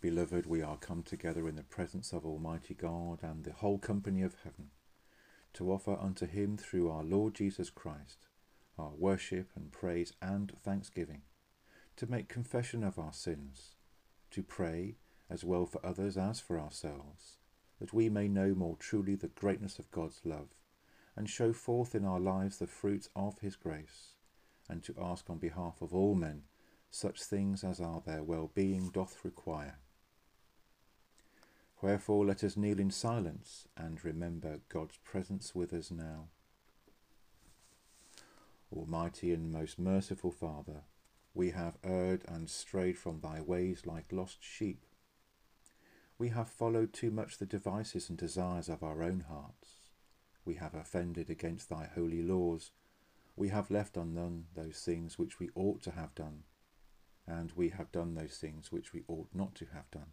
Beloved, we are come together in the presence of Almighty God and the whole company of heaven to offer unto him through our Lord Jesus Christ our worship and praise and thanksgiving, to make confession of our sins, to pray as well for others as for ourselves, that we may know more truly the greatness of God's love and show forth in our lives the fruits of his grace, and to ask on behalf of all men such things as are their well-being doth require. Wherefore let us kneel in silence and remember God's presence with us now. Almighty and most merciful Father, we have erred and strayed from thy ways like lost sheep. We have followed too much the devices and desires of our own hearts. We have offended against thy holy laws. We have left undone those things which we ought to have done, and we have done those things which we ought not to have done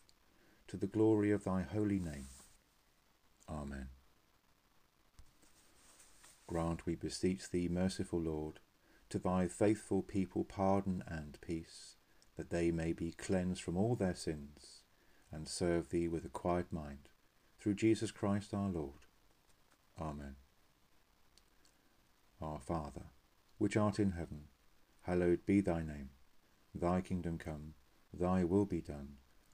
to the glory of thy holy name. Amen. Grant, we beseech thee, merciful Lord, to thy faithful people pardon and peace, that they may be cleansed from all their sins, and serve thee with a quiet mind, through Jesus Christ our Lord. Amen. Our Father, which art in heaven, hallowed be thy name. Thy kingdom come, thy will be done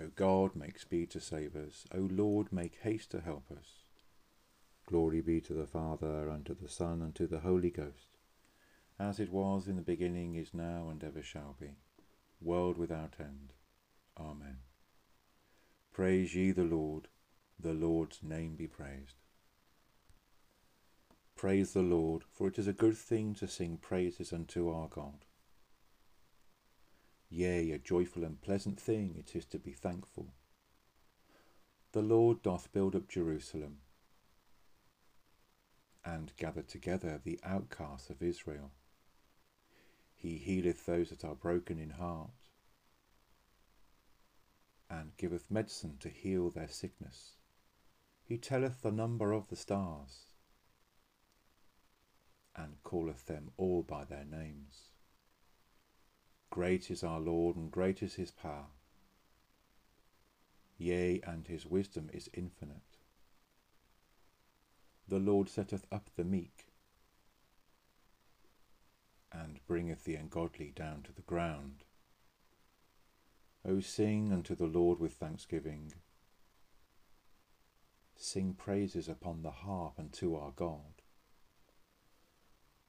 O God, make speed to save us. O Lord, make haste to help us. Glory be to the Father, and to the Son, and to the Holy Ghost, as it was in the beginning, is now, and ever shall be, world without end. Amen. Praise ye the Lord, the Lord's name be praised. Praise the Lord, for it is a good thing to sing praises unto our God. Yea, a joyful and pleasant thing it is to be thankful. The Lord doth build up Jerusalem, and gather together the outcasts of Israel. He healeth those that are broken in heart, and giveth medicine to heal their sickness. He telleth the number of the stars, and calleth them all by their names. Great is our Lord, and great is his power. Yea, and his wisdom is infinite. The Lord setteth up the meek, and bringeth the ungodly down to the ground. O sing unto the Lord with thanksgiving. Sing praises upon the harp unto our God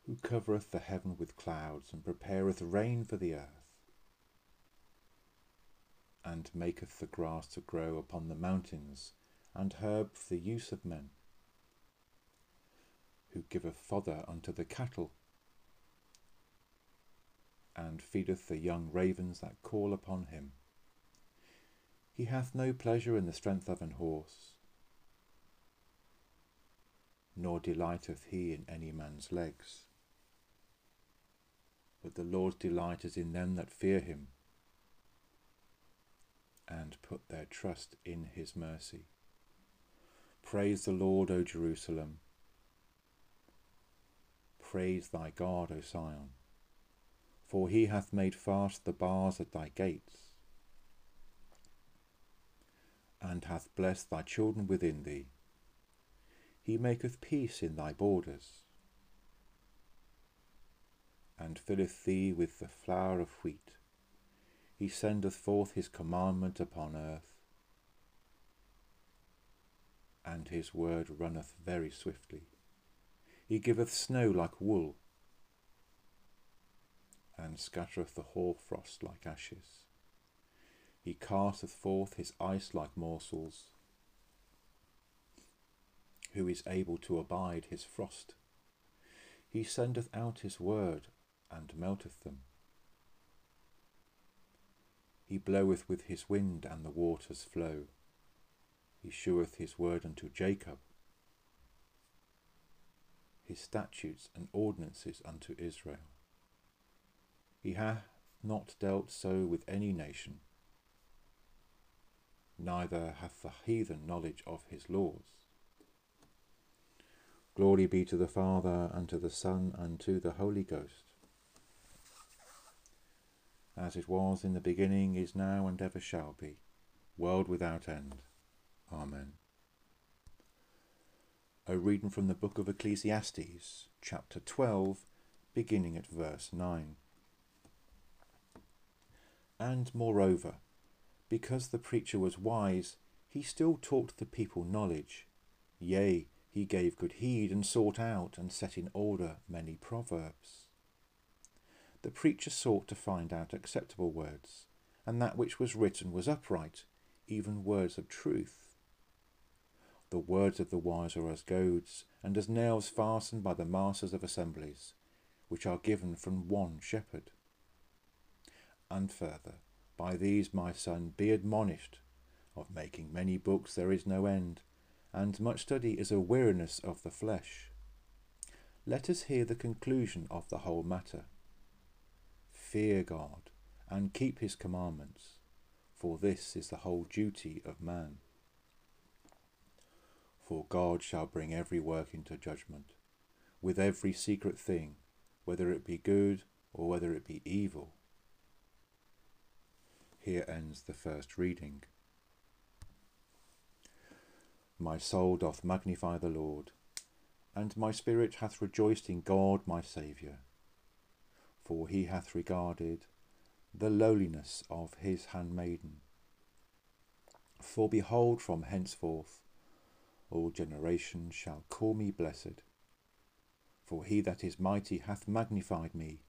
who covereth the heaven with clouds, and prepareth rain for the earth, and maketh the grass to grow upon the mountains, and herb for the use of men, who giveth fodder unto the cattle, and feedeth the young ravens that call upon him. He hath no pleasure in the strength of an horse, nor delighteth he in any man's legs. But the Lord's delight is in them that fear him, and put their trust in his mercy. Praise the Lord, O Jerusalem. Praise thy God, O Sion, for he hath made fast the bars at thy gates, and hath blessed thy children within thee. He maketh peace in thy borders and filleth thee with the flour of wheat. He sendeth forth his commandment upon earth. and his word runneth very swiftly. He giveth snow like wool, and scattereth the hoarfrost like ashes. He casteth forth his ice like morsels. Who is able to abide his frost? He sendeth out his word, and melteth them. He bloweth with his wind, and the waters flow. He sheweth his word unto Jacob, his statutes and ordinances unto Israel. He hath not dealt so with any nation, neither hath the heathen knowledge of his laws. Glory be to the Father, and to the Son, and to the Holy Ghost, as it was in the beginning, is now, and ever shall be, world without end. Amen. A reading from the book of Ecclesiastes, chapter 12, beginning at verse 9. And moreover, because the preacher was wise, he still taught the people knowledge. Yea, he gave good heed and sought out and set in order many proverbs. The preacher sought to find out acceptable words, and that which was written was upright, even words of truth. The words of the wise are as goads, and as nails fastened by the masters of assemblies, which are given from one shepherd. And further, by these, my son, be admonished. Of making many books there is no end, and much study is a weariness of the flesh. Let us hear the conclusion of the whole matter. Fear God, and keep his commandments, for this is the whole duty of man. For God shall bring every work into judgment, with every secret thing, whether it be good or whether it be evil. Here ends the first reading. My soul doth magnify the Lord, and my spirit hath rejoiced in God my Saviour. For he hath regarded the lowliness of his handmaiden. For behold, from henceforth all generations shall call me blessed. For he that is mighty hath magnified me,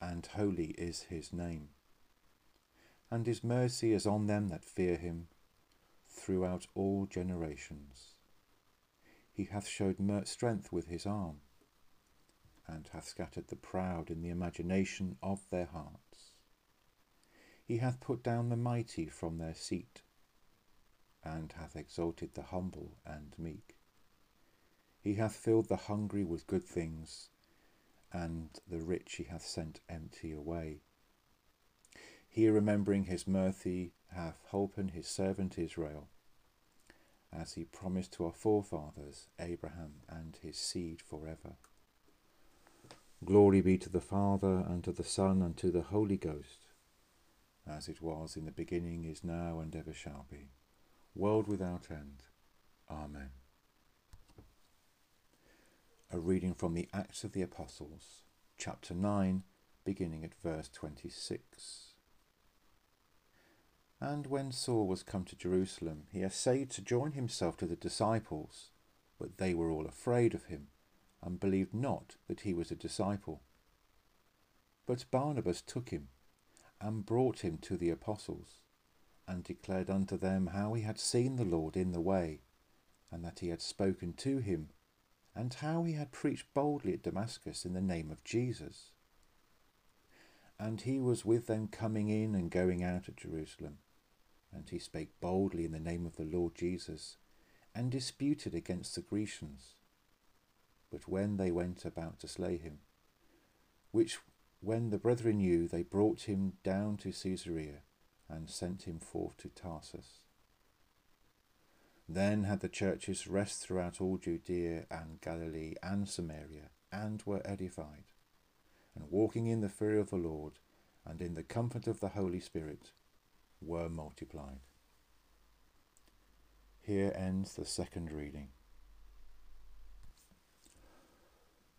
and holy is his name and his mercy is on them that fear him throughout all generations. He hath showed strength with his arm, and hath scattered the proud in the imagination of their hearts. He hath put down the mighty from their seat, and hath exalted the humble and meek. He hath filled the hungry with good things, and the rich he hath sent empty away. He, remembering his mercy, hath holpen his servant Israel, as he promised to our forefathers, Abraham, and his seed for ever. Glory be to the Father, and to the Son, and to the Holy Ghost, as it was in the beginning, is now, and ever shall be, world without end. Amen. A reading from the Acts of the Apostles, chapter 9, beginning at verse 26. And when Saul was come to Jerusalem, he essayed to join himself to the disciples, but they were all afraid of him, and believed not that he was a disciple. But Barnabas took him, and brought him to the apostles, and declared unto them how he had seen the Lord in the way, and that he had spoken to him, and how he had preached boldly at Damascus in the name of Jesus. And he was with them coming in and going out at Jerusalem and he spake boldly in the name of the Lord Jesus, and disputed against the Grecians. But when they went about to slay him, which when the brethren knew, they brought him down to Caesarea, and sent him forth to Tarsus. Then had the churches rest throughout all Judea and Galilee and Samaria, and were edified, and walking in the fear of the Lord, and in the comfort of the Holy Spirit, were multiplied. Here ends the second reading.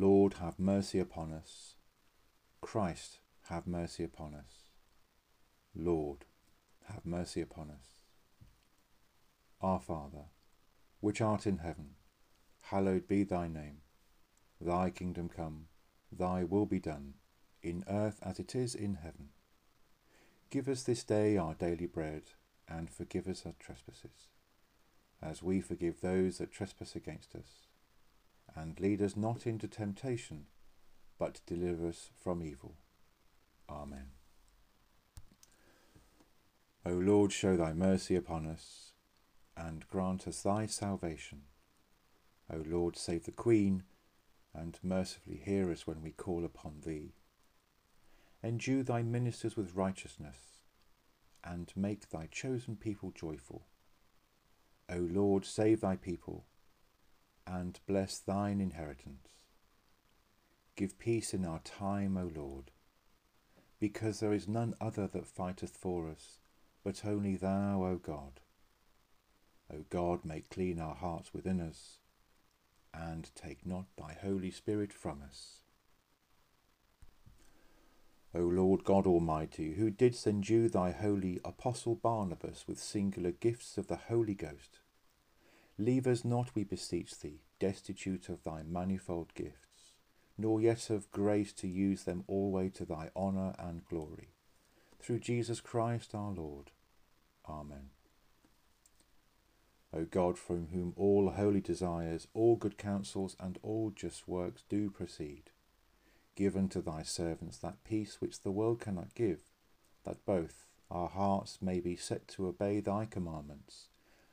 Lord, have mercy upon us. Christ, have mercy upon us. Lord, have mercy upon us. Our Father, which art in heaven, hallowed be thy name. Thy kingdom come, thy will be done, in earth as it is in heaven. Give us this day our daily bread, and forgive us our trespasses, as we forgive those that trespass against us. And lead us not into temptation, but deliver us from evil. Amen. O Lord, show thy mercy upon us, and grant us thy salvation. O Lord, save the Queen, and mercifully hear us when we call upon thee. Endue thy ministers with righteousness, and make thy chosen people joyful. O Lord, save thy people, and bless thine inheritance. Give peace in our time, O Lord because there is none other that fighteth for us, but only thou, O God. O God, make clean our hearts within us, and take not thy Holy Spirit from us. O Lord God Almighty, who didst endue thy holy Apostle Barnabas with singular gifts of the Holy Ghost, leave us not, we beseech thee, destitute of thy manifold gifts nor yet of grace to use them always to thy honour and glory. Through Jesus Christ our Lord. Amen. O God, from whom all holy desires, all good counsels, and all just works do proceed, give unto thy servants that peace which the world cannot give, that both our hearts may be set to obey thy commandments,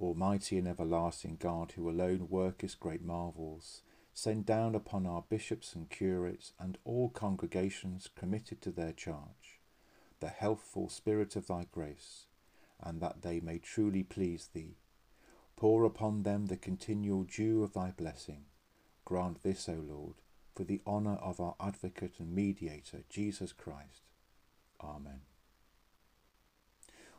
Almighty and everlasting God, who alone workest great marvels, send down upon our bishops and curates and all congregations committed to their charge the healthful spirit of thy grace, and that they may truly please thee. Pour upon them the continual dew of thy blessing. Grant this, O Lord, for the honour of our advocate and mediator, Jesus Christ. Amen.